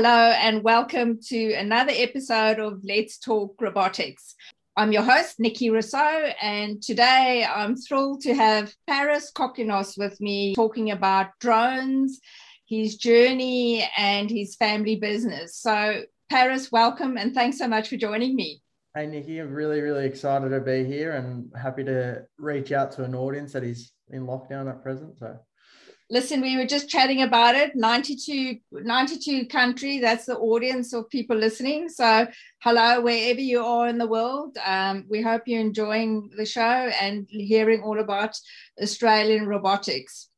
Hello, and welcome to another episode of Let's Talk Robotics. I'm your host, Nikki Rousseau, and today I'm thrilled to have Paris Kokinos with me talking about drones, his journey, and his family business. So, Paris, welcome, and thanks so much for joining me. Hey, Nikki, I'm really, really excited to be here and happy to reach out to an audience that is in lockdown at present. So, listen, we were just chatting about it 92, 92 country. That's the audience of people listening. So, hello, wherever you are in the world. Um, we hope you're enjoying the show and hearing all about Australian robotics.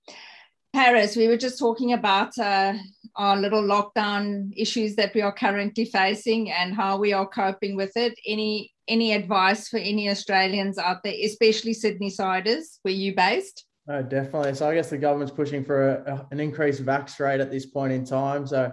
Paris, we were just talking about uh, our little lockdown issues that we are currently facing and how we are coping with it. Any any advice for any Australians out there, especially Sydney siders, where you based? Oh, definitely. So I guess the government's pushing for a, an increased vax rate at this point in time. So,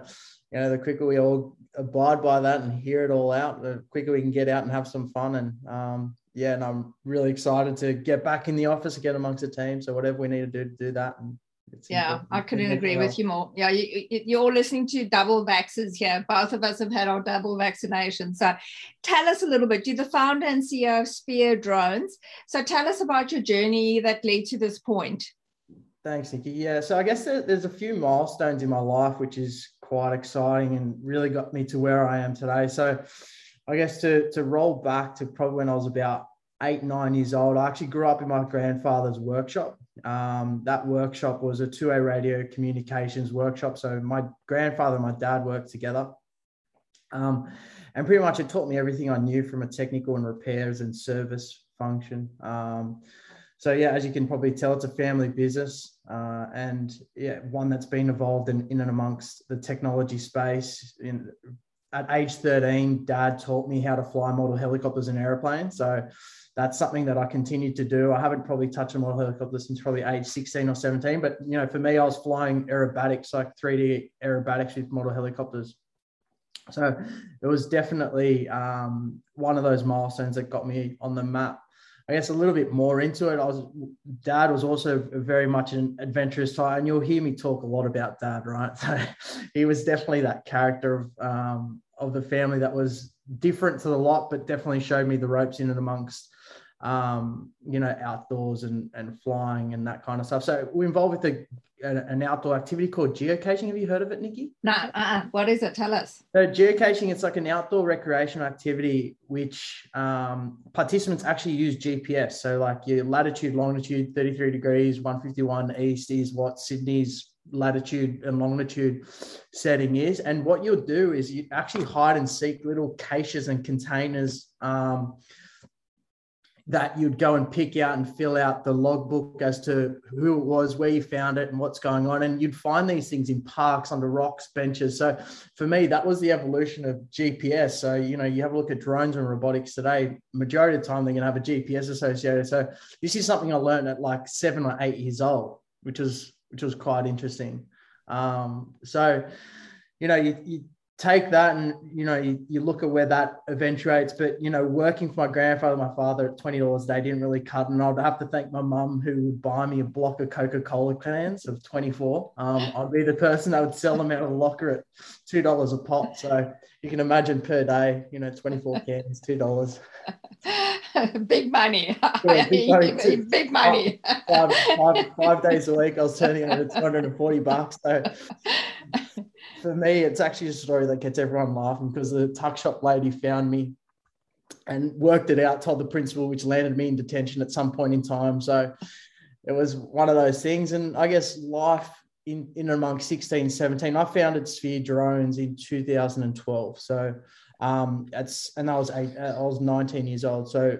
you know, the quicker we all abide by that and hear it all out, the quicker we can get out and have some fun. And um, yeah, and I'm really excited to get back in the office again amongst the team. So whatever we need to do to do that and it's yeah, I couldn't agree well. with you more. Yeah, you, you're listening to double vaxes here. Both of us have had our double vaccination. So tell us a little bit. You're the founder and CEO of Sphere Drones. So tell us about your journey that led to this point. Thanks, Nikki. Yeah, so I guess there's a few milestones in my life, which is quite exciting and really got me to where I am today. So I guess to, to roll back to probably when I was about eight, nine years old, I actually grew up in my grandfather's workshop. Um, that workshop was a two-way radio communications workshop. So my grandfather and my dad worked together. Um, and pretty much it taught me everything I knew from a technical and repairs and service function. Um, so yeah, as you can probably tell, it's a family business, uh, and yeah, one that's been involved in, in and amongst the technology space. In at age 13, dad taught me how to fly model helicopters and airplanes. So that's something that I continued to do. I haven't probably touched a model helicopter since probably age 16 or 17. But you know, for me, I was flying aerobatics, like 3D aerobatics with model helicopters. So it was definitely um, one of those milestones that got me on the map. I guess a little bit more into it. I was dad was also very much an adventurous type, and you'll hear me talk a lot about dad, right? So he was definitely that character of um, of the family that was different to the lot, but definitely showed me the ropes in and amongst um, you know, outdoors and, and flying and that kind of stuff. So we're involved with a, an outdoor activity called geocaching. Have you heard of it, Nikki? No, uh-uh. what is it? Tell us. So geocaching, it's like an outdoor recreational activity which um, participants actually use GPS. So like your latitude, longitude, 33 degrees, 151 east is what Sydney's latitude and longitude setting is. And what you'll do is you actually hide and seek little caches and containers um, that you'd go and pick out and fill out the logbook as to who it was, where you found it, and what's going on. And you'd find these things in parks, under rocks, benches. So for me, that was the evolution of GPS. So, you know, you have a look at drones and robotics today, majority of the time they're going to have a GPS associated. So this is something I learned at like seven or eight years old, which was which was quite interesting. Um, so, you know, you, you take that and you know you, you look at where that eventuates but you know working for my grandfather my father at $20 a day didn't really cut and i'd have to thank my mum who would buy me a block of coca-cola cans of 24 um, i'd be the person that would sell them out of the locker at $2 a pop. So you can imagine per day you know 24 cans $2 big money. Yeah, big money, big money. Five, five, five days a week i was turning over 240 bucks. So for me, it's actually a story that gets everyone laughing because the tuck shop lady found me and worked it out, told the principal, which landed me in detention at some point in time. So it was one of those things. And I guess life in, in among 16, 17, I founded Sphere Drones in 2012. So um, that's and I was eight, I was 19 years old. So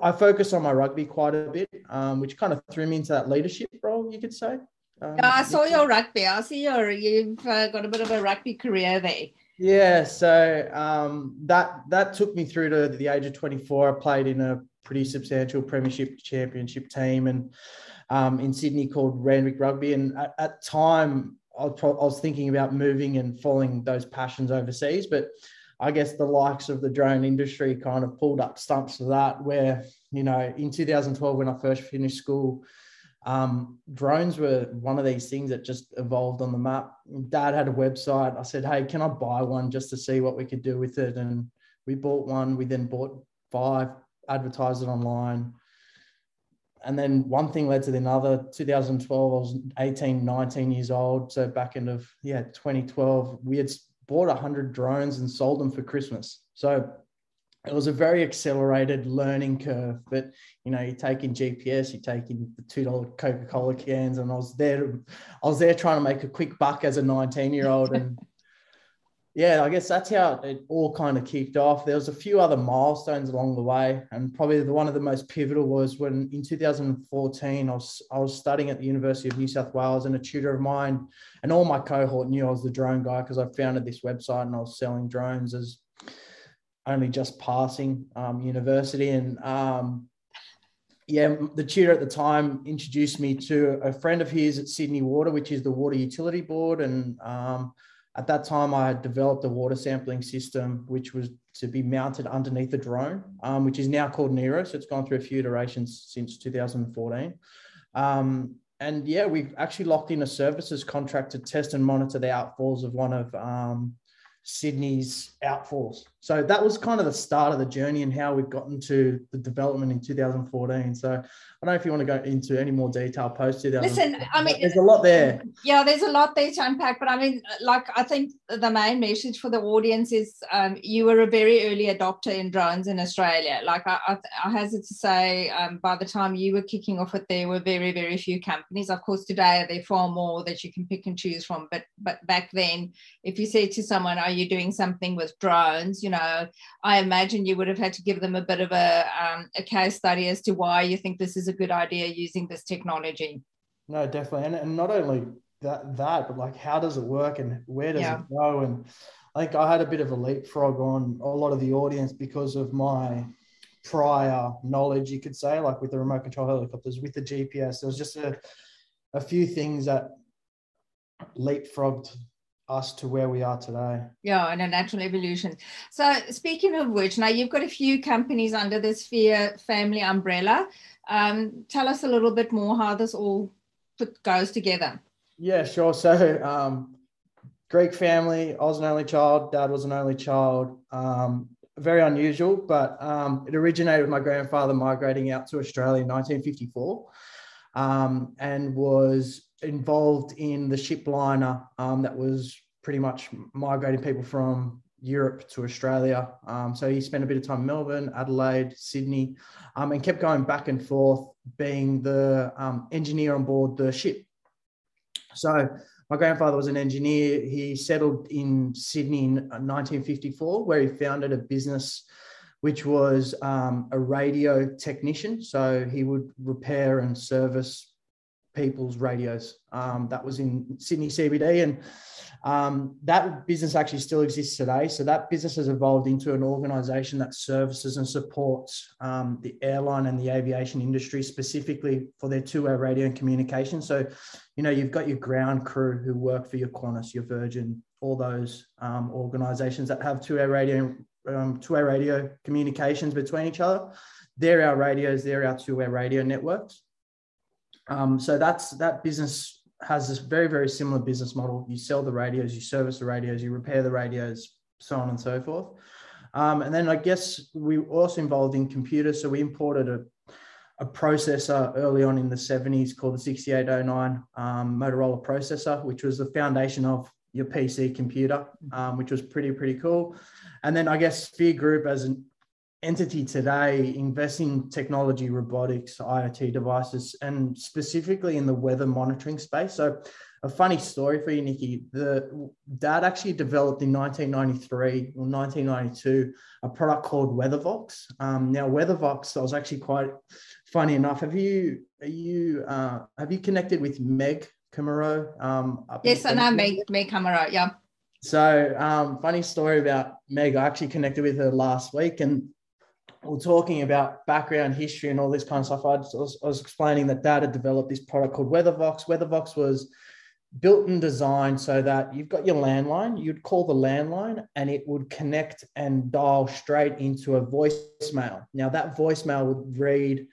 I focused on my rugby quite a bit, um, which kind of threw me into that leadership role, you could say. Um, yeah, I saw your rugby. I see your you've uh, got a bit of a rugby career there. Yeah, so um, that that took me through to the age of 24. I played in a pretty substantial premiership championship team and um, in Sydney called Randwick Rugby. And at, at time, I was, pro- I was thinking about moving and following those passions overseas, but I guess the likes of the drone industry kind of pulled up stumps for that. Where you know, in 2012 when I first finished school um, drones were one of these things that just evolved on the map. Dad had a website. I said, Hey, can I buy one just to see what we could do with it? And we bought one. We then bought five, advertised it online. And then one thing led to another. 2012, I was 18, 19 years old. So back end of, yeah, 2012, we had bought 100 drones and sold them for Christmas. So it was a very accelerated learning curve. But you know, you're taking GPS, you're taking the two dollar Coca Cola cans, and I was there. I was there trying to make a quick buck as a 19 year old, and yeah, I guess that's how it all kind of kicked off. There was a few other milestones along the way, and probably the one of the most pivotal was when in 2014 I was I was studying at the University of New South Wales, and a tutor of mine and all my cohort knew I was the drone guy because I founded this website and I was selling drones as only just passing um, university. And um, yeah, the tutor at the time introduced me to a friend of his at Sydney Water, which is the Water Utility Board. And um, at that time, I had developed a water sampling system, which was to be mounted underneath the drone, um, which is now called Nero. So it's gone through a few iterations since 2014. Um, and yeah, we've actually locked in a services contract to test and monitor the outfalls of one of um, Sydney's outfalls. So that was kind of the start of the journey and how we've gotten to the development in 2014. So I don't know if you want to go into any more detail post 2014. Listen, I mean, there's a lot there. Yeah, there's a lot there to unpack. But I mean, like, I think the main message for the audience is um, you were a very early adopter in drones in Australia. Like, I, I, I hazard to say, um, by the time you were kicking off it, there were very, very few companies. Of course, today there are far more that you can pick and choose from. But but back then, if you say to someone, "Are you doing something with drones?" You know, I imagine you would have had to give them a bit of a, um, a case study as to why you think this is a good idea using this technology. No, definitely. And, and not only that, that, but like, how does it work and where does yeah. it go? And I think I had a bit of a leapfrog on a lot of the audience because of my prior knowledge, you could say, like with the remote control helicopters, with the GPS. There was just a, a few things that leapfrogged us to where we are today. Yeah, and a natural evolution. So, speaking of which, now you've got a few companies under the Sphere family umbrella. Um, tell us a little bit more how this all put, goes together. Yeah, sure. So, um, Greek family. I was an only child. Dad was an only child. Um, very unusual, but um, it originated with my grandfather migrating out to Australia in 1954 um, and was involved in the ship liner um, that was pretty much migrating people from Europe to Australia. Um, so he spent a bit of time in Melbourne, Adelaide, Sydney, um, and kept going back and forth, being the um, engineer on board the ship. So my grandfather was an engineer. He settled in Sydney in 1954, where he founded a business which was um, a radio technician. So he would repair and service people's radios. Um, that was in Sydney CBD, and um, that business actually still exists today. So that business has evolved into an organisation that services and supports um, the airline and the aviation industry specifically for their two-way radio and communication. So, you know, you've got your ground crew who work for your Qantas, your Virgin, all those um, organisations that have two-way radio, um, two-way radio communications between each other. They're our radios. They're our two-way radio networks. Um, so that's that business has this very very similar business model. You sell the radios, you service the radios, you repair the radios, so on and so forth. Um, and then I guess we were also involved in computers, so we imported a a processor early on in the 70s called the 6809 um, Motorola processor, which was the foundation of your PC computer, um, which was pretty, pretty cool. And then I guess Sphere Group as an entity today investing in technology, robotics, IoT devices, and specifically in the weather monitoring space. So, a funny story for you, Nikki. The dad actually developed in 1993 or 1992 a product called WeatherVox. Um, now, WeatherVox, I was actually quite funny enough. Have you are you uh, have you connected with Meg Kummerow? Um, yes, I know Meg Meg Kummerow. Yeah. So, um, funny story about Meg. I actually connected with her last week, and we're talking about background history and all this kind of stuff. I was, I was explaining that Dad had developed this product called WeatherVox. WeatherVox was built and designed so that you've got your landline, you'd call the landline and it would connect and dial straight into a voicemail. Now, that voicemail would read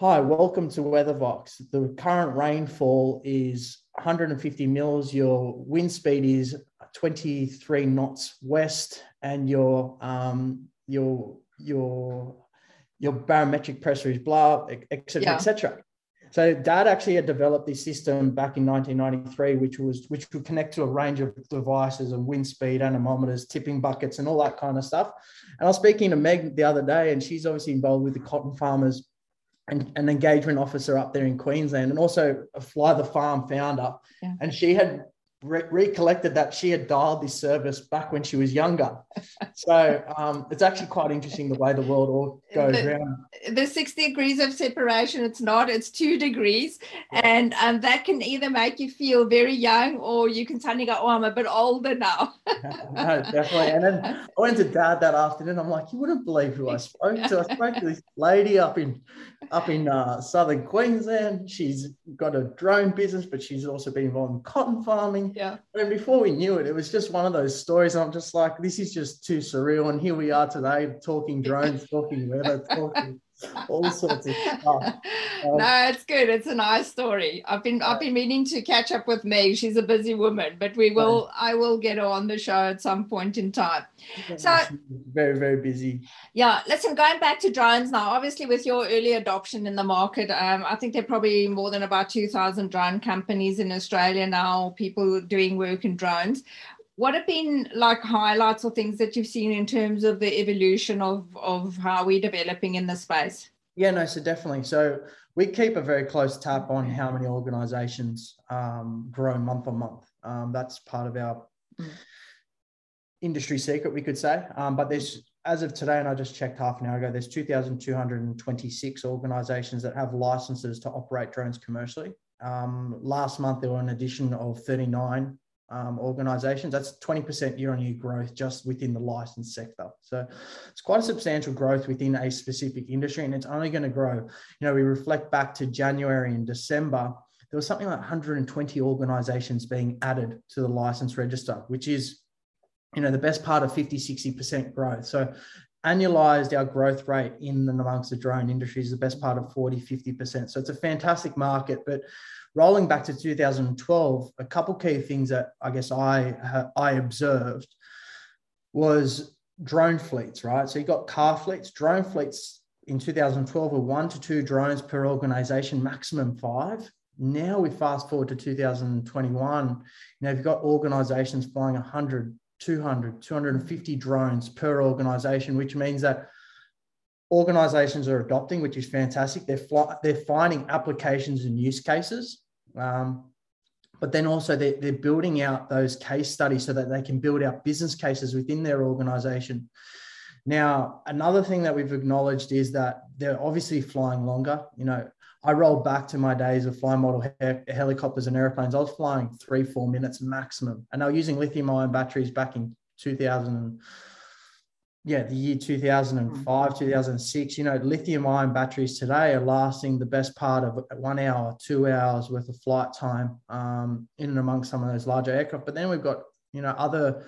Hi, welcome to WeatherVox. The current rainfall is 150 mils. Your wind speed is 23 knots west, and your um, your your your barometric pressure is blah, etc., yeah. etc. So Dad actually had developed this system back in 1993, which was which would connect to a range of devices and wind speed anemometers, tipping buckets, and all that kind of stuff. And I was speaking to Meg the other day, and she's obviously involved with the cotton farmers and an engagement officer up there in Queensland, and also a Fly the Farm founder. Yeah. And she had re- recollected that she had dialed this service back when she was younger. so um, it's actually quite interesting the way the world all goes the, around. The six degrees of separation, it's not, it's two degrees. Yeah. And um, that can either make you feel very young or you can suddenly go, oh, I'm a bit older now. no, definitely. And then I went to dad that afternoon. I'm like, you wouldn't believe who I spoke to. I spoke to this lady up in up in uh, southern Queensland. She's got a drone business, but she's also been involved in cotton farming. Yeah. And before we knew it, it was just one of those stories. I'm just like, this is just too surreal. And here we are today talking drones, talking weather, talking all sorts of stuff. Um, no, it's good. It's a nice story. I've been I've been meaning to catch up with Meg. She's a busy woman, but we will. I will get her on the show at some point in time. So very very busy. Yeah, listen. Going back to drones now, obviously with your early adoption in the market, um, I think there are probably more than about two thousand drone companies in Australia now. People doing work in drones what have been like highlights or things that you've seen in terms of the evolution of of how we're developing in the space? Yeah no so definitely. So we keep a very close tap on how many organizations um, grow month on month. Um, that's part of our mm. industry secret we could say. Um, but there's as of today and i just checked half an hour ago there's 2226 organizations that have licenses to operate drones commercially. Um, last month there were an addition of 39 um, organizations. That's 20% year on year growth just within the license sector. So it's quite a substantial growth within a specific industry, and it's only going to grow. You know, we reflect back to January and December, there was something like 120 organizations being added to the license register, which is, you know, the best part of 50, 60% growth. So annualized our growth rate in and amongst the drone industry is the best part of 40 50% so it's a fantastic market but rolling back to 2012, a couple key things that I guess I I observed was drone fleets, right? So you got car fleets, drone fleets in 2012 were one to two drones per organization, maximum five. Now we fast forward to 2021, you know, you've got organizations flying 100, 200, 250 drones per organization, which means that organizations are adopting, which is fantastic. They're, fly, they're finding applications and use cases. Um, but then also they're, they're building out those case studies so that they can build out business cases within their organization. Now, another thing that we've acknowledged is that they're obviously flying longer. You know, I roll back to my days of flying model he- helicopters and airplanes. I was flying three, four minutes maximum, and I was using lithium ion batteries back in 2000 yeah, the year 2005, 2006, you know, lithium ion batteries today are lasting the best part of one hour, two hours worth of flight time um, in and among some of those larger aircraft. But then we've got, you know, other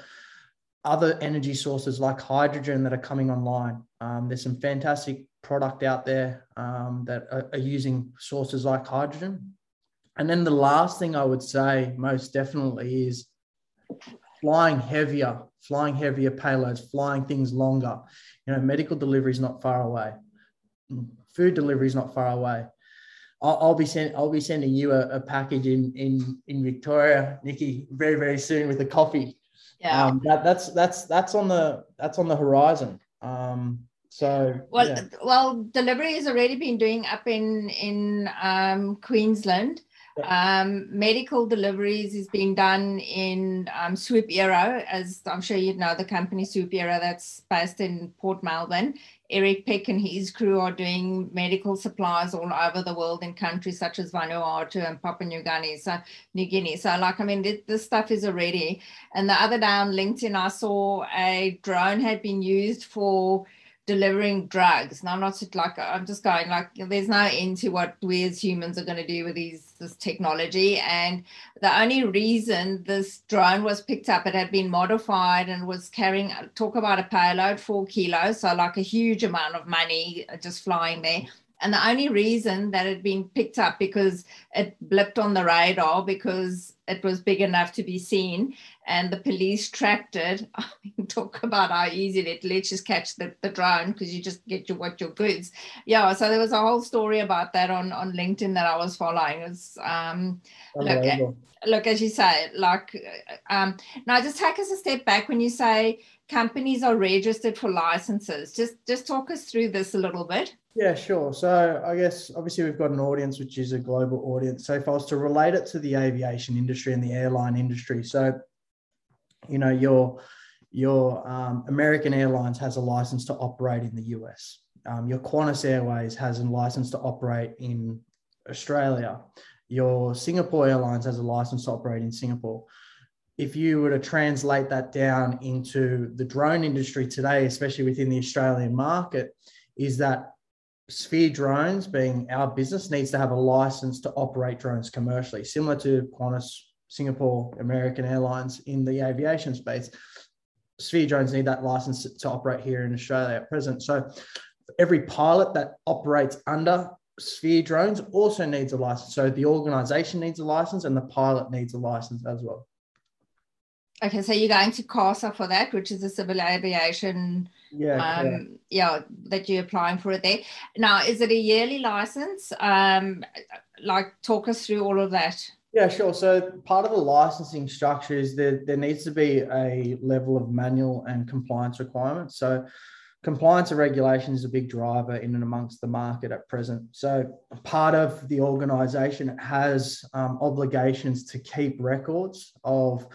other energy sources like hydrogen that are coming online. Um, there's some fantastic product out there um, that are, are using sources like hydrogen. And then the last thing I would say most definitely is flying heavier, flying heavier payloads, flying things longer. You know, medical delivery is not far away. Food delivery is not far away. I'll, I'll be sending I'll be sending you a, a, package in in in Victoria, Nikki, very very soon with a coffee. Yeah, um, that, that's that's that's on the that's on the horizon. Um, so well, yeah. well, delivery has already been doing up in in um, Queensland. Um, medical deliveries is being done in um, Swoop Aero, as I'm sure you know the company Swoop Aero that's based in Port Melbourne. Eric Peck and his crew are doing medical supplies all over the world in countries such as Vanuatu and Papua New Guinea. So, New Guinea. So, like, I mean, this, this stuff is already. And the other day on LinkedIn, I saw a drone had been used for delivering drugs. And I'm not like I'm just going like there's no end to what we as humans are going to do with these this technology. And the only reason this drone was picked up, it had been modified and was carrying talk about a payload four kilos, so like a huge amount of money uh, just flying there. And the only reason that it had been picked up because it blipped on the radar because it was big enough to be seen and the police tracked it. I mean, talk about how easy it let's just catch the, the drone because you just get your what your goods. Yeah, so there was a whole story about that on, on LinkedIn that I was following. It was um look, look as you say, like um now just take us a step back when you say companies are registered for licenses. Just just talk us through this a little bit. Yeah, sure. So I guess obviously we've got an audience which is a global audience. So if I was to relate it to the aviation industry and the airline industry, so you know your your um, American Airlines has a license to operate in the US. Um, your Qantas Airways has a license to operate in Australia. Your Singapore Airlines has a license to operate in Singapore. If you were to translate that down into the drone industry today, especially within the Australian market, is that Sphere Drones, being our business, needs to have a license to operate drones commercially, similar to Qantas, Singapore, American Airlines in the aviation space. Sphere Drones need that license to operate here in Australia at present. So every pilot that operates under Sphere Drones also needs a license. So the organization needs a license and the pilot needs a license as well. Okay, so you're going to CASA for that, which is the civil aviation yeah, um, yeah, that you're applying for it there. Now, is it a yearly license? Um, like, talk us through all of that. Yeah, sure. So part of the licensing structure is that there needs to be a level of manual and compliance requirements. So compliance and regulation is a big driver in and amongst the market at present. So part of the organisation has um, obligations to keep records of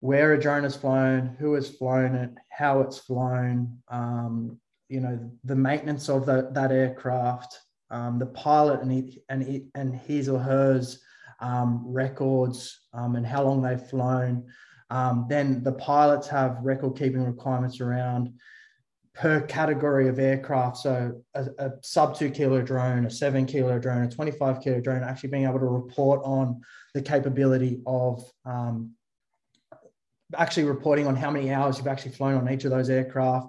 where a drone has flown, who has flown it, how it's flown, um, you know, the maintenance of the, that aircraft, um, the pilot and, he, and, he, and his or hers um, records um, and how long they've flown. Um, then the pilots have record keeping requirements around per category of aircraft. So a, a, sub two kilo drone, a seven kilo drone, a 25 kilo drone, actually being able to report on the capability of um, actually reporting on how many hours you've actually flown on each of those aircraft.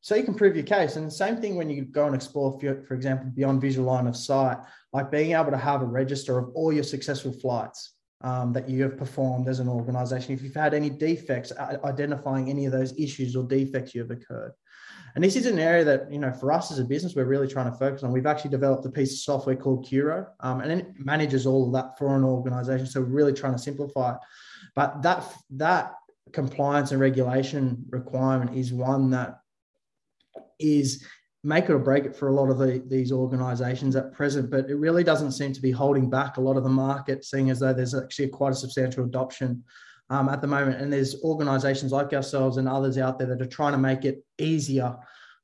So you can prove your case. And the same thing when you go and explore, for, example, beyond visual line of sight, like being able to have a register of all your successful flights um, that you have performed as an organization. If you've had any defects, identifying any of those issues or defects you have occurred. And this is an area that, you know, for us as a business, we're really trying to focus on. We've actually developed a piece of software called Curo, um, and it manages all of that for an organization. So we're really trying to simplify it. But that that compliance and regulation requirement is one that is make it or break it for a lot of the, these organizations at present, but it really doesn't seem to be holding back a lot of the market, seeing as though there's actually quite a substantial adoption um, at the moment. And there's organizations like ourselves and others out there that are trying to make it easier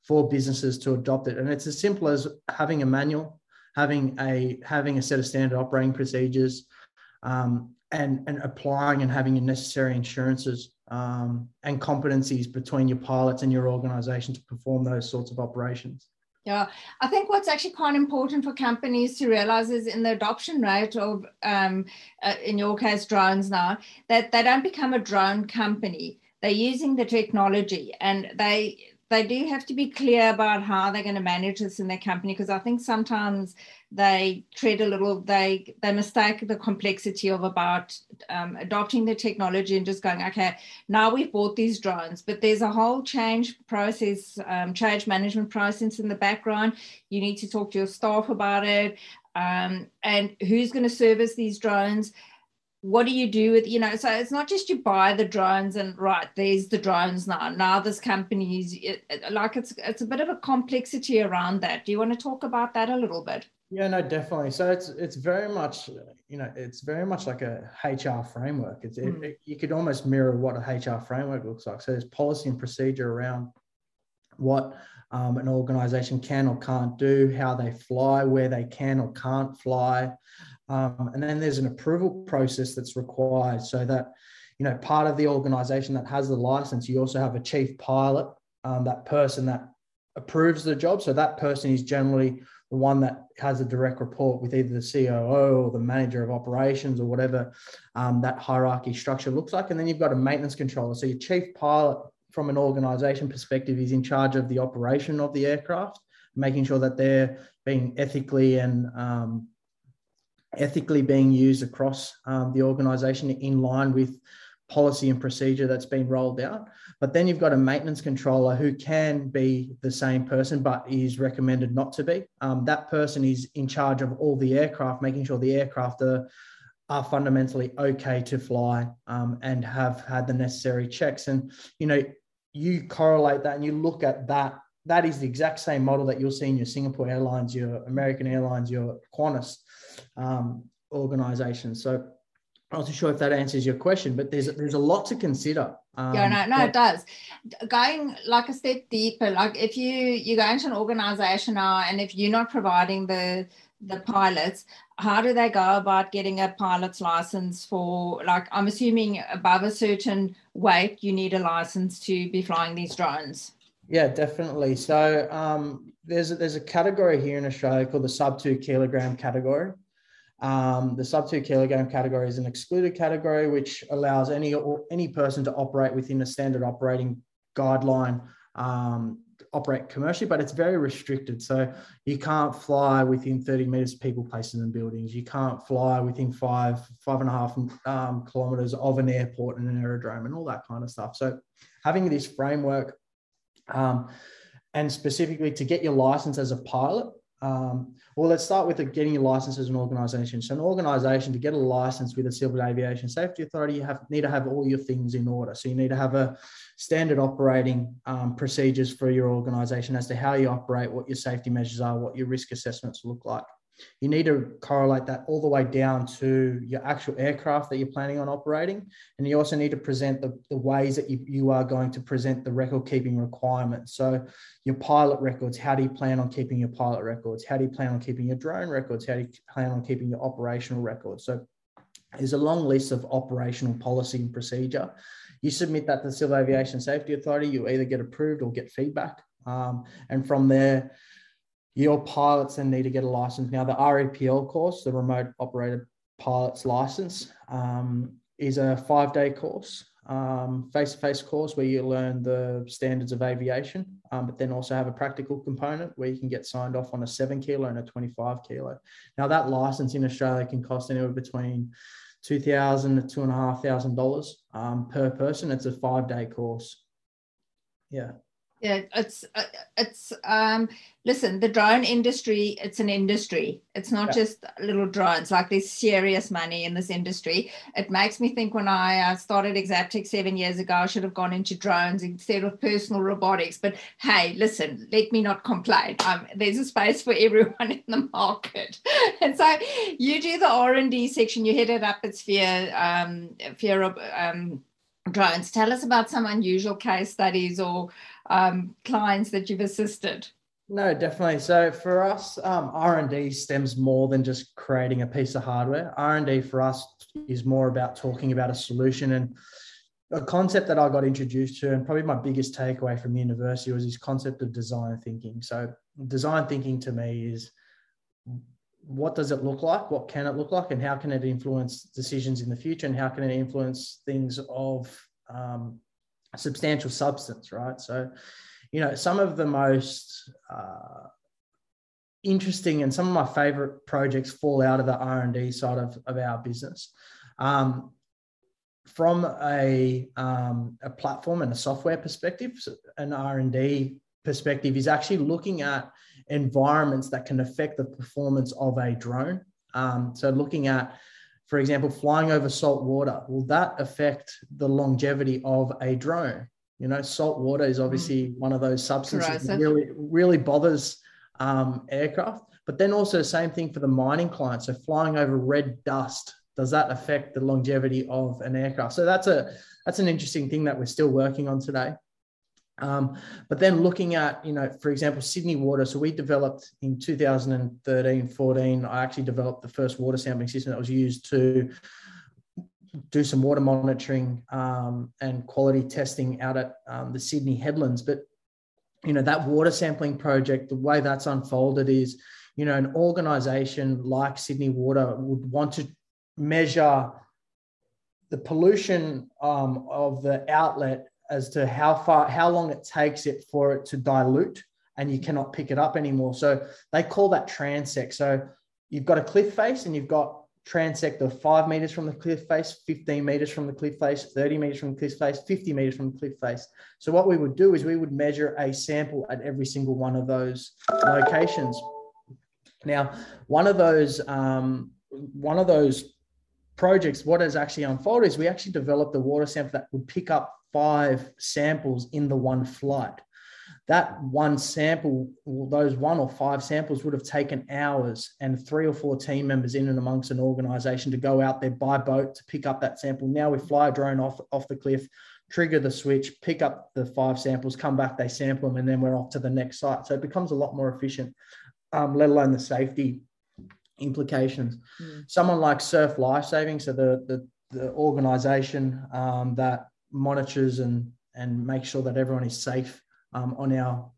for businesses to adopt it. And it's as simple as having a manual, having a having a set of standard operating procedures, um, and, and applying and having your necessary insurances um, and competencies between your pilots and your organization to perform those sorts of operations. Yeah, I think what's actually quite important for companies to realize is in the adoption rate of, um, uh, in your case, drones now, that they don't become a drone company. They're using the technology and they they do have to be clear about how they're going to manage this in their company because I think sometimes they tread a little they they mistake the complexity of about um, adopting the technology and just going okay now we've bought these drones. But there's a whole change process um, change management process in the background. You need to talk to your staff about it um, and who's going to service these drones what do you do with you know so it's not just you buy the drones and right there's the drones now now this company's it, like it's it's a bit of a complexity around that do you want to talk about that a little bit yeah no definitely so it's it's very much you know it's very much like a hr framework it's mm. it, it, you could almost mirror what a hr framework looks like so there's policy and procedure around what um, an organization can or can't do, how they fly, where they can or can't fly. Um, and then there's an approval process that's required so that, you know, part of the organization that has the license, you also have a chief pilot, um, that person that approves the job. So that person is generally the one that has a direct report with either the COO or the manager of operations or whatever um, that hierarchy structure looks like. And then you've got a maintenance controller. So your chief pilot from an organization perspective is in charge of the operation of the aircraft making sure that they're being ethically and um, ethically being used across um, the organization in line with policy and procedure that's been rolled out. But then you've got a maintenance controller who can be the same person, but is recommended not to be. Um, that person is in charge of all the aircraft, making sure the aircraft are, are fundamentally okay to fly um, and have had the necessary checks. And, you know, you correlate that and you look at that. That is the exact same model that you'll see in your Singapore Airlines, your American Airlines, your Qantas um, organizations. So I'm not too sure if that answers your question, but there's there's a lot to consider. Um, yeah, no, no, it does. Going like a step deeper, like if you you go into an organization now, and if you're not providing the the pilots, how do they go about getting a pilot's license for? Like, I'm assuming above a certain weight, you need a license to be flying these drones. Yeah, definitely. So um, there's a, there's a category here in Australia called the sub two kilogram category. Um, the sub two kilogram category is an excluded category, which allows any any person to operate within a standard operating guideline, um, operate commercially, but it's very restricted. So you can't fly within 30 meters of people, places, and buildings. You can't fly within five five and a half um, kilometers of an airport and an aerodrome, and all that kind of stuff. So having this framework, um, and specifically to get your license as a pilot um, well, let's start with the, getting your license as an organization. So, an organization to get a license with the Civil Aviation Safety Authority, you have need to have all your things in order. So, you need to have a standard operating um, procedures for your organization as to how you operate, what your safety measures are, what your risk assessments look like you need to correlate that all the way down to your actual aircraft that you're planning on operating. And you also need to present the, the ways that you, you are going to present the record keeping requirements. So, your pilot records, how do you plan on keeping your pilot records? How do you plan on keeping your drone records? How do you plan on keeping your operational records? So, there's a long list of operational policy and procedure. You submit that to the Civil Aviation Safety Authority, you either get approved or get feedback. Um, and from there, your pilots then need to get a license. Now, the RePL course, the remote operated pilot's license, um, is a five day course, face to face course where you learn the standards of aviation, um, but then also have a practical component where you can get signed off on a seven kilo and a 25 kilo. Now, that license in Australia can cost anywhere between two thousand to two and a half thousand dollars um, per person. It's a five day course. Yeah. Yeah, it's uh, it's um listen, the drone industry, it's an industry. It's not yeah. just little drones. Like there's serious money in this industry. It makes me think when I uh, started Exaptech seven years ago, I should have gone into drones instead of personal robotics. But hey, listen, let me not complain. Um, there's a space for everyone in the market. and so you do the R and D section. You head it up at Sphere um, Sphere um, drones. Tell us about some unusual case studies or um, clients that you've assisted? No, definitely. So for us, um, R and D stems more than just creating a piece of hardware. R and D for us is more about talking about a solution and a concept that I got introduced to, and probably my biggest takeaway from the university was this concept of design thinking. So design thinking to me is what does it look like? What can it look like? And how can it influence decisions in the future? And how can it influence things of um, substantial substance, right? So, you know, some of the most uh, interesting and some of my favorite projects fall out of the R&D side of, of our business. Um, from a, um, a platform and a software perspective, an R&D perspective is actually looking at environments that can affect the performance of a drone. Um, so looking at for example, flying over salt water, will that affect the longevity of a drone? You know, salt water is obviously mm. one of those substances that really, really bothers um, aircraft. But then also the same thing for the mining client. So flying over red dust, does that affect the longevity of an aircraft? So that's a that's an interesting thing that we're still working on today. Um, but then looking at, you know, for example, Sydney Water. So we developed in 2013, 14, I actually developed the first water sampling system that was used to do some water monitoring um, and quality testing out at um, the Sydney headlands. But, you know, that water sampling project, the way that's unfolded is, you know, an organization like Sydney Water would want to measure the pollution um, of the outlet as to how far, how long it takes it for it to dilute and you cannot pick it up anymore. So they call that transect. So you've got a cliff face and you've got transect of five meters from the cliff face, 15 meters from the cliff face, 30 meters from the cliff face, 50 meters from the cliff face. So what we would do is we would measure a sample at every single one of those locations. Now, one of those um, one of those projects, what has actually unfolded is we actually developed a water sample that would pick up five samples in the one flight that one sample, those one or five samples would have taken hours and three or four team members in and amongst an organization to go out there by boat to pick up that sample. Now we fly a drone off, off the cliff, trigger the switch, pick up the five samples, come back, they sample them, and then we're off to the next site. So it becomes a lot more efficient, um, let alone the safety implications. Mm. Someone like Surf Lifesaving, so the, the, the organization um, that monitors and, and makes sure that everyone is safe um, on our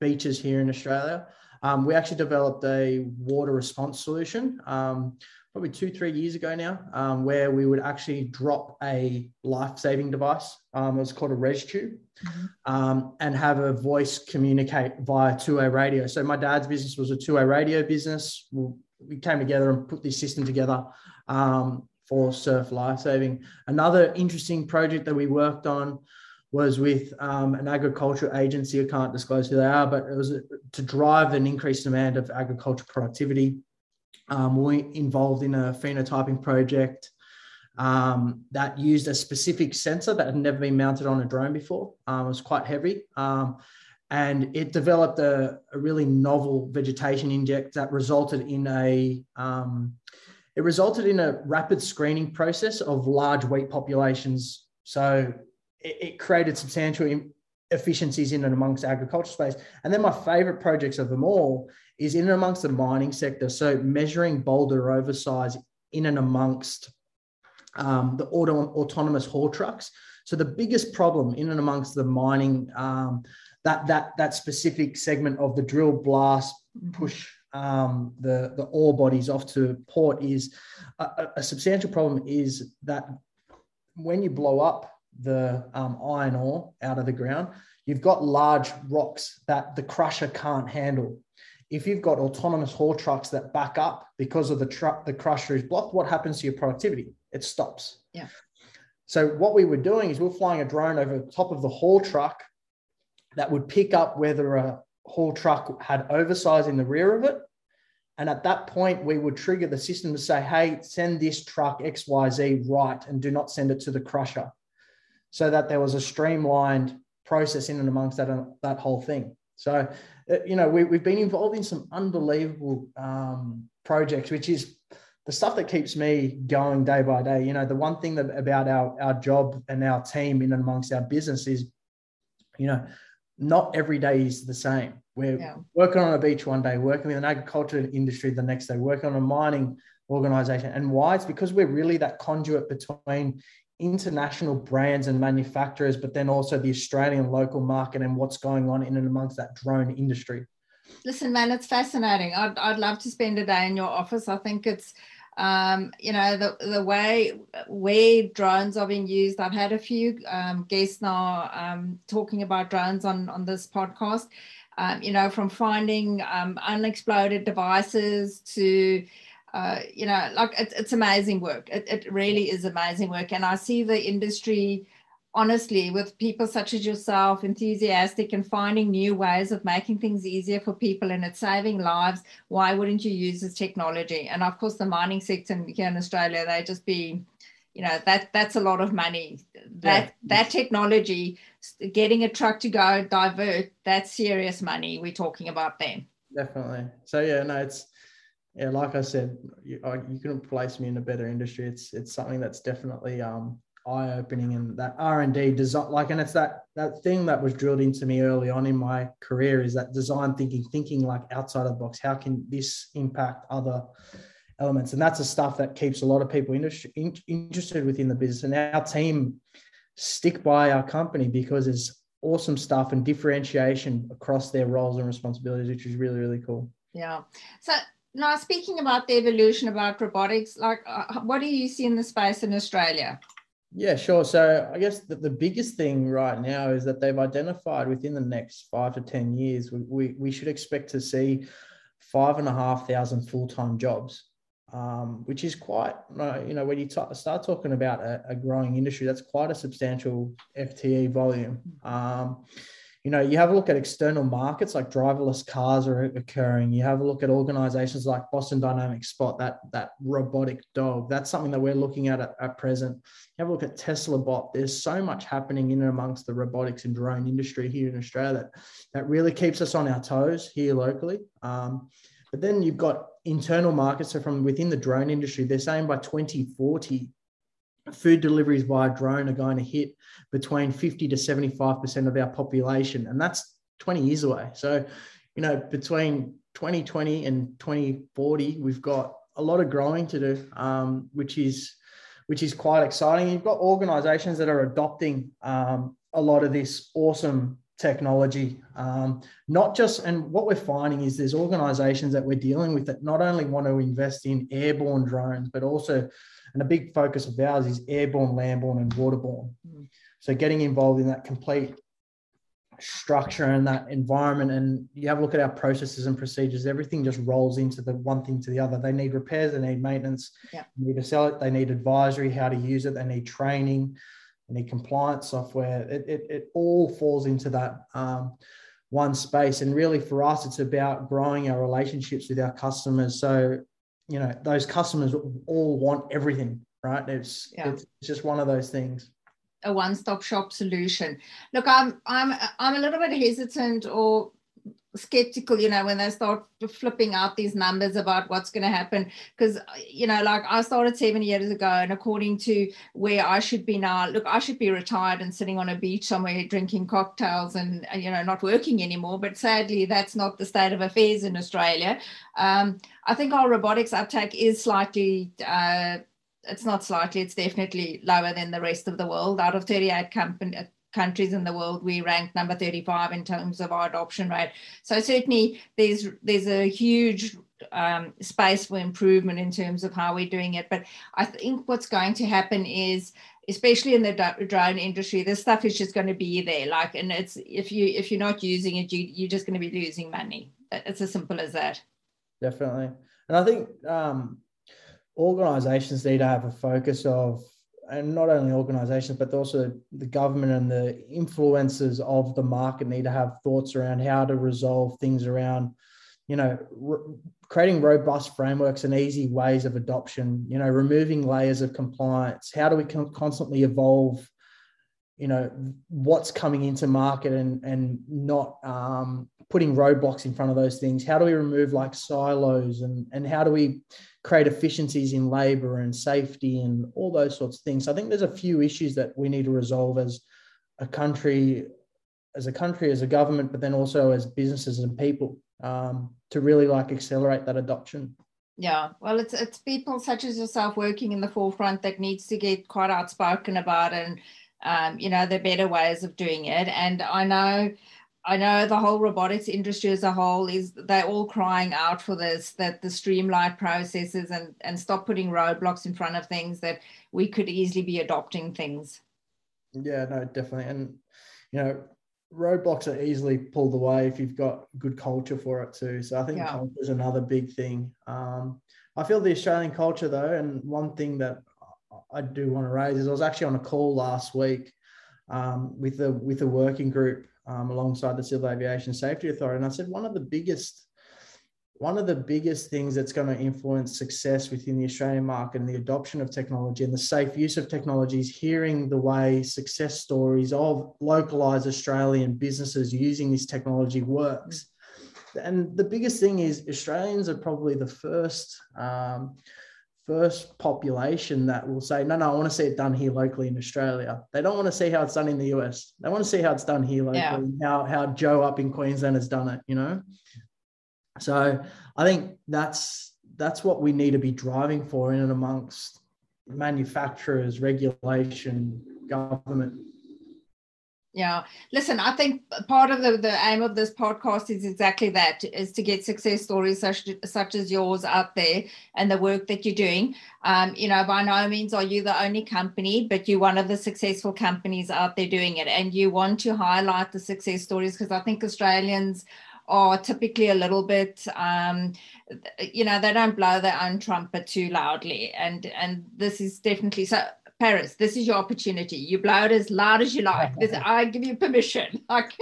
beaches here in Australia. Um, we actually developed a water response solution um, probably two, three years ago now, um, where we would actually drop a life-saving device. Um, it was called a Restube, mm-hmm. Um, and have a voice communicate via two-way radio. So my dad's business was a two-way radio business. We came together and put this system together for surf lifesaving. Another interesting project that we worked on was with um, an agricultural agency. I can't disclose who they are, but it was to drive an increased demand of agricultural productivity. Um, we involved in a phenotyping project um, that used a specific sensor that had never been mounted on a drone before. Um, it was quite heavy. Um, and it developed a, a, really novel vegetation index that resulted in a um, it resulted in a rapid screening process of large wheat populations. So it, it created substantial efficiencies in and amongst agriculture space. And then my favorite projects of them all is in and amongst the mining sector. So measuring boulder oversize in and amongst um, the auto, autonomous haul trucks. So the biggest problem in and amongst the mining, um, that that that specific segment of the drill blast push um, the the ore bodies off to port is a, a substantial problem. Is that when you blow up the um, iron ore out of the ground, you've got large rocks that the crusher can't handle. If you've got autonomous haul trucks that back up because of the truck, the crusher is blocked, what happens to your productivity? It stops. Yeah. So what we were doing is we we're flying a drone over the top of the haul truck that would pick up whether a haul truck had oversize in the rear of it. And at that point, we would trigger the system to say, hey, send this truck XYZ right and do not send it to the crusher so that there was a streamlined process in and amongst that, that whole thing. So, uh, you know, we, we've been involved in some unbelievable um, projects, which is the stuff that keeps me going day by day. You know, the one thing that about our, our job and our team in and amongst our business is, you know, not every day is the same. We're yeah. working on a beach one day, working with an agriculture industry the next day, working on a mining organization. And why? It's because we're really that conduit between international brands and manufacturers, but then also the Australian local market and what's going on in and amongst that drone industry. Listen, man, it's fascinating. I'd, I'd love to spend a day in your office. I think it's, um, you know, the, the way where drones are being used. I've had a few um, guests now um, talking about drones on, on this podcast, um, you know, from finding um, unexploded devices to, uh, you know, like it, it's amazing work. It, it really is amazing work. And I see the industry, honestly, with people such as yourself, enthusiastic and finding new ways of making things easier for people and it's saving lives. Why wouldn't you use this technology? And of course, the mining sector here in Australia, they just be, you know, that that's a lot of money. That yeah. that technology, getting a truck to go divert, that's serious money we're talking about then. Definitely. So yeah, no, it's yeah, like I said, you, I, you couldn't place me in a better industry. It's it's something that's definitely um, eye opening and that R and D design. Like, and it's that that thing that was drilled into me early on in my career is that design thinking, thinking like outside of the box. How can this impact other elements? And that's the stuff that keeps a lot of people industry, in, interested within the business. And our team stick by our company because it's awesome stuff and differentiation across their roles and responsibilities, which is really really cool. Yeah. So now speaking about the evolution about robotics like uh, what do you see in the space in australia Yeah, sure. So I guess the, the biggest thing right now is that they've identified within the next five to 10 years, we, we, we should expect to see five and a half thousand full-time jobs, um, which is quite, you know, when you t- start talking about a, a, growing industry, that's quite a substantial FTE volume. Um, you know, you have a look at external markets like driverless cars are occurring. You have a look at organizations like Boston Dynamics Spot, that, that robotic dog. That's something that we're looking at, at at present. You have a look at Tesla Bot. There's so much happening in and amongst the robotics and drone industry here in Australia that, that really keeps us on our toes here locally. Um, but then you've got internal markets. So from within the drone industry, they're saying by 2040, food deliveries via drone are going to hit between 50 to 75% of our population. And that's 20 years away. So, you know, between 2020 and 2040, we've got a lot of growing to do, um, which is which is quite exciting. You've got organizations that are adopting um, a lot of this awesome technology. Um, not just, and what we're finding is there's organizations that we're dealing with that not only want to invest in airborne drones, but also and a big focus of ours is airborne, landborne, and waterborne. Mm. So getting involved in that complete structure and that environment and you have a look at our processes and procedures everything just rolls into the one thing to the other they need repairs they need maintenance yeah. they need to sell it they need advisory how to use it they need training need compliance software it, it, it all falls into that um, one space. And really for us it's about growing our relationships with our customers. So you know those customers all want everything right? It's yeah. it's just one of those things. A one-stop shop solution. Look i'm i'm i'm a little bit hesitant or skeptical you know when they start flipping out these numbers about what's going to happen. Because you know like i started seven years ago and according to where i should be now look i should be retired and sitting on a beach somewhere drinking cocktails and you know not working anymore but sadly that's not the state of affairs in australia. Um, i think our robotics uptake is slightly uh, it's not slightly it's definitely lower than the rest of the world. Out of 38 company, countries in the world, we rank number 35 in terms of our adoption rate. So certainly there's there's a huge um, space for improvement in terms of how we're doing it. But I think what's going to happen is especially in the drone industry this stuff is just going to be there like and it's if you if you're not using it you, you're just going to be losing money it's as simple as that definitely and i think um, organizations need to have a focus of and not only organizations, but also the government and the influencers of the market need to have thoughts around how to resolve things around, you know, re- creating robust frameworks and easy ways of adoption, you know, removing layers of compliance. How do we con- constantly evolve, you know, what's coming into market and, and not um, putting roadblocks in front of those things? How do we remove like silos and, and how do we create efficiencies in labor and safety and all those sorts of things. So I think there's a few issues that we need to resolve as a country, as a country, as a government, but then also as businesses and people um, to really like accelerate that adoption. Yeah, well, it's it's people such as yourself working in the forefront that needs to get quite outspoken about and um, you know the better ways of doing it. And I know I know the whole robotics industry as a whole is they're all crying out for this that the streamlined processes and and stop putting roadblocks in front of things that we could easily be adopting things. Yeah, no, definitely, and you know, roadblocks are easily pulled away if you've got good culture for it too. So I think yeah. culture is another big thing. Um, I feel the Australian culture though, and one thing that I do want to raise is I was actually on a call last week um, with a with a working group um, alongside the Civil Aviation Safety Authority. And I said one of the biggest one of the biggest things that's going to influence success within the Australian market and the adoption of technology and the safe use of technology is hearing the way success stories of localized Australian businesses using this technology works. And the biggest thing is Australians are probably the first um, first population that will say, no, no, I want to see it done here locally in Australia. They don't want to see how it's done in the US. They want to see how it's done here locally, yeah. how, how Joe up in Queensland has done it, you know? So I think that's that's what we need to be driving for in and amongst manufacturers, regulation, government. Yeah. Listen, I think part of the, the aim of this podcast is exactly that is to get success stories such, such as yours out there and the work that you're doing. Um, you know, by no means are you the only company, but you're one of the successful companies out there doing it. And you want to highlight the success stories because I think Australians are typically a little bit um, you know they don't blow their own trumpet too loudly and and this is definitely so Paris, this is your opportunity. You blow it as loud as you like. This, I give you permission. Like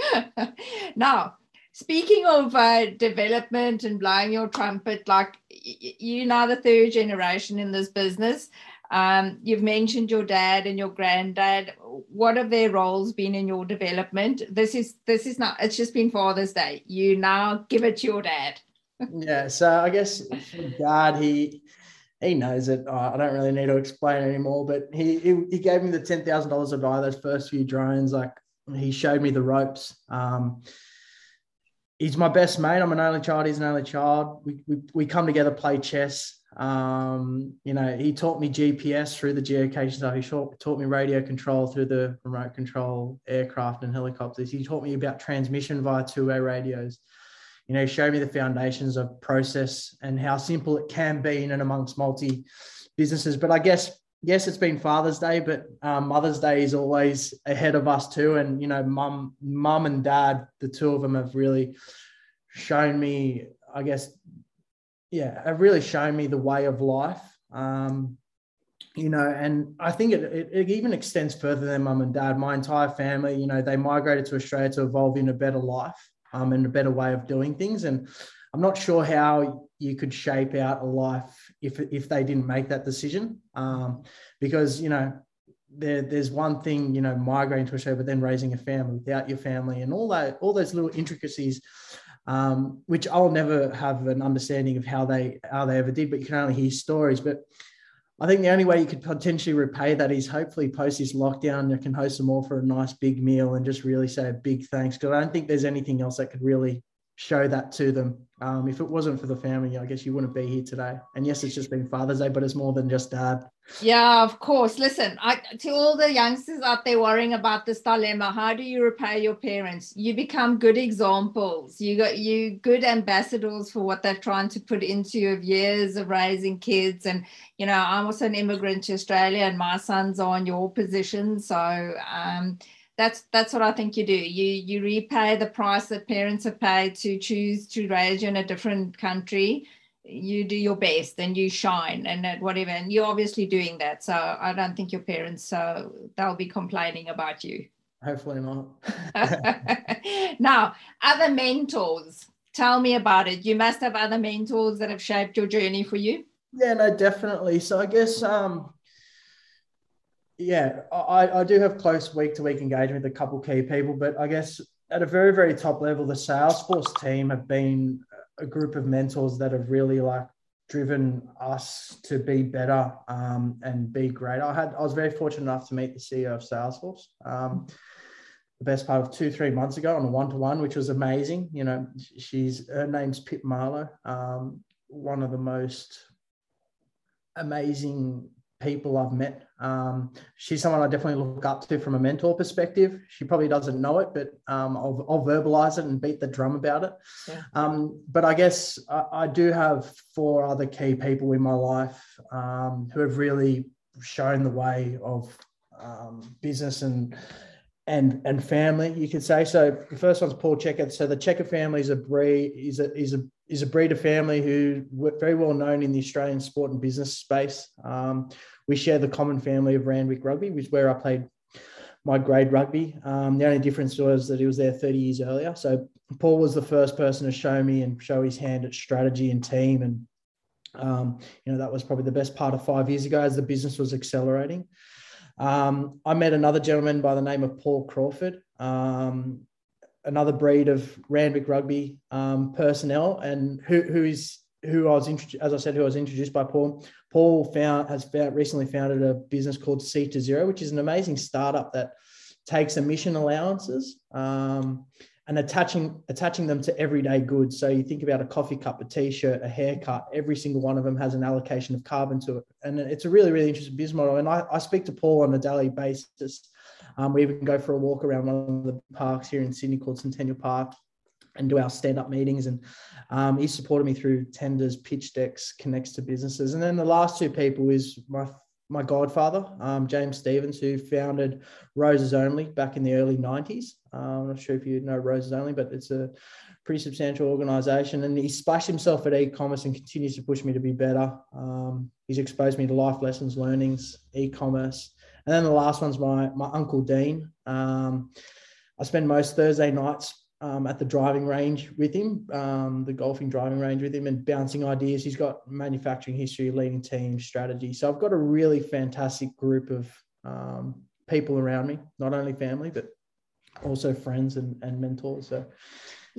now, speaking of uh, development and blowing your trumpet, like you're now the third generation in this business. Um, you've mentioned your dad and your granddad. What have their roles been in your development? This is this is not. It's just been Father's Day. You now give it to your dad. yeah. So I guess dad, he he knows it. I don't really need to explain anymore. But he he, he gave me the ten thousand dollars to buy those first few drones. Like he showed me the ropes. Um, he's my best mate. I'm an only child. He's an only child. We we, we come together, play chess. Um, you know, he taught me GPS through the geocaching stuff. He taught, taught me radio control through the remote control aircraft and helicopters. He taught me about transmission via two-way radios you know, show me the foundations of process and how simple it can be in and amongst multi businesses. But I guess, yes, it's been Father's Day, but um, Mother's Day is always ahead of us too. And, you know, mum, mum and dad, the two of them have really shown me, I guess, yeah, have really shown me the way of life. Um, you know, and I think it, it, it, even extends further than mum and dad. My entire family, you know, they migrated to Australia to evolve in a better life um, and a better way of doing things. And I'm not sure how you could shape out a life if if they didn't make that decision, um, because you know there, there's one thing you know migrating to Australia, but then raising a family without your family and all that all those little intricacies. Um, which I'll never have an understanding of how they how they ever did, but you can only hear stories. But I think the only way you could potentially repay that is hopefully post this lockdown, you can host them all for a nice big meal and just really say a big thanks. Because I don't think there's anything else that could really show that to them. Um, if it wasn't for the family, I guess you wouldn't be here today. And yes, it's just been Father's Day, but it's more than just dad. Yeah, of course. Listen, I, to all the youngsters out there worrying about this dilemma, how do you repay your parents? You become good examples. You got you good ambassadors for what they're trying to put into your years of raising kids. And you know, I'm also an immigrant to Australia, and my sons are in your position. So um, that's that's what I think you do. You you repay the price that parents have paid to choose to raise you in a different country. You do your best and you shine and whatever and you're obviously doing that. So i don't think your parents so they'll be complaining about you. Hopefully not. Now other mentors. Tell me about it. You must have other mentors that have shaped your journey for you. Yeah no definitely. So i guess um yeah i i do have close week to week engagement with a couple key people but i guess at a very very top level the salesforce team have been a group of mentors that have really like driven us to be better um, and be great. I had I was very fortunate enough to meet the CEO of Salesforce. Um, the best part of two three months ago on a one to one, which was amazing. You know, she's her name's Pip Marlow, um, one of the most amazing people I've met. Um, she's someone I definitely look up to from a mentor perspective. She probably doesn't know it, but um, I'll, I'll, verbalize it and beat the drum about it. Yeah. Um, but I guess I, I, do have four other key people in my life um, who have really shown the way of um, business and and and family, you could say. So the first one's Paul Cheika. So the Cheika family is a breed is a is a is a breeder family who were very well known in the Australian sport and business space. Um, we share the common family of Randwick Rugby, which is where I played my grade rugby. Um, the only difference was that he was there 30 years earlier. So Paul was the first person to show me and show his hand at strategy and team. And, um, you know, that was probably the best part of five years ago as the business was accelerating. Um, I met another gentleman by the name of Paul Crawford, um, another breed of Randwick Rugby um, personnel, and who, who is who I was introduced, as I said, who I was introduced by Paul. Paul found has found, recently founded a business called C to Zero, which is an amazing startup that takes emission allowances um, and attaching attaching them to everyday goods. So you think about a coffee cup, a t-shirt, a haircut. Every single one of them has an allocation of carbon to it, and it's a really really interesting business model. And I, I speak to Paul on a daily basis Um, we even go for a walk around one of the parks here in Sydney called Centennial Park and do our stand-up meetings. And um, he supported me through tenders, pitch decks, connects to businesses. And then the last two people is my my godfather, um, James Stevens, who founded Roses Only back in the early 90s. Um, I'm not sure if you know Roses Only, but it's a pretty substantial organization. And he splashed himself at e-commerce and continues to push me to be better. Um, he's exposed me to life lessons, learnings, e-commerce. And then the last one's my, my uncle Dean. Um, I spend most Thursday nights um, at the driving range with him, um, the golfing driving range with him, and bouncing ideas. He's got manufacturing history, leading team strategy. So I've got a really fantastic group of um, people around me, not only family, but also friends and, and mentors. So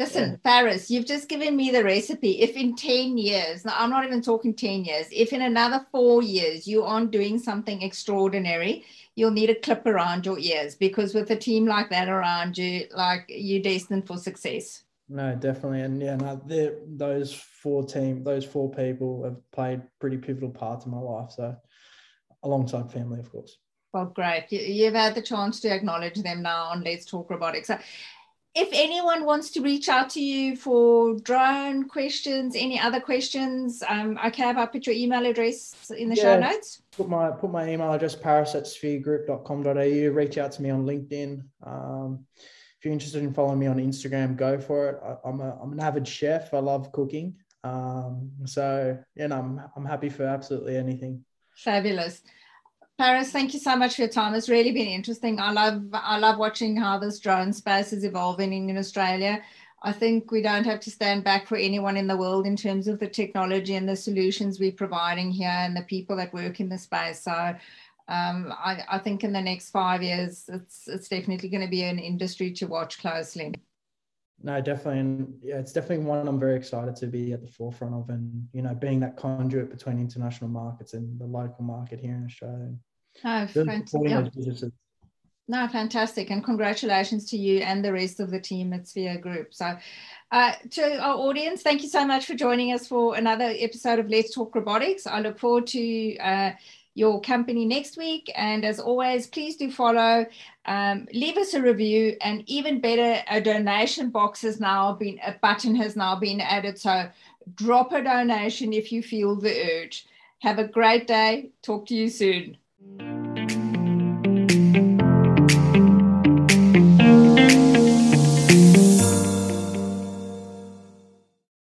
Listen, yeah. Faris, you've just given me the recipe. If in 10 years, now I'm not even talking 10 years, if in another four years you aren't doing something extraordinary, you'll need a clip around your ears because with a team like that around you, like you're destined for success. No, definitely. And yeah, no, those four team, those four people have played pretty pivotal parts in my life. So alongside family, of course. Well, great. You've had the chance to acknowledge them now on Let's Talk Robotics. If anyone wants to reach out to you for drone questions, any other questions, um, okay, I'll put your email address in the yeah, show notes. Put my put my email address paris at spheregroup.com.au. Reach out to me on LinkedIn. Um, if you're interested in following me on Instagram, go for it. I, am a I'm an avid chef. I love cooking. Um, so you know, I'm I'm happy for absolutely anything. Fabulous. Paris, thank you so much for your time. It's really been interesting. I love I love watching how this drone space is evolving in Australia. I think we don't have to stand back for anyone in the world in terms of the technology and the solutions we're providing here and the people that work in the space. So um, I, I, think in the next five years, it's it's definitely going to be an industry to watch closely. No, definitely, and yeah, it's definitely one I'm very excited to be at the forefront of, and you know, being that conduit between international markets and the local market here in Australia. Oh, fantastic. No, fantastic. And congratulations to you and the rest of the team at Sphere Group. So, uh, to our audience, thank you so much for joining us for another episode of Let's Talk Robotics. I look forward to uh, your company next week. And as always, please do follow, um, leave us a review, and even better, a donation box has now been, a button has now been added. So, drop a donation if you feel the urge. Have a great day. Talk to you soon.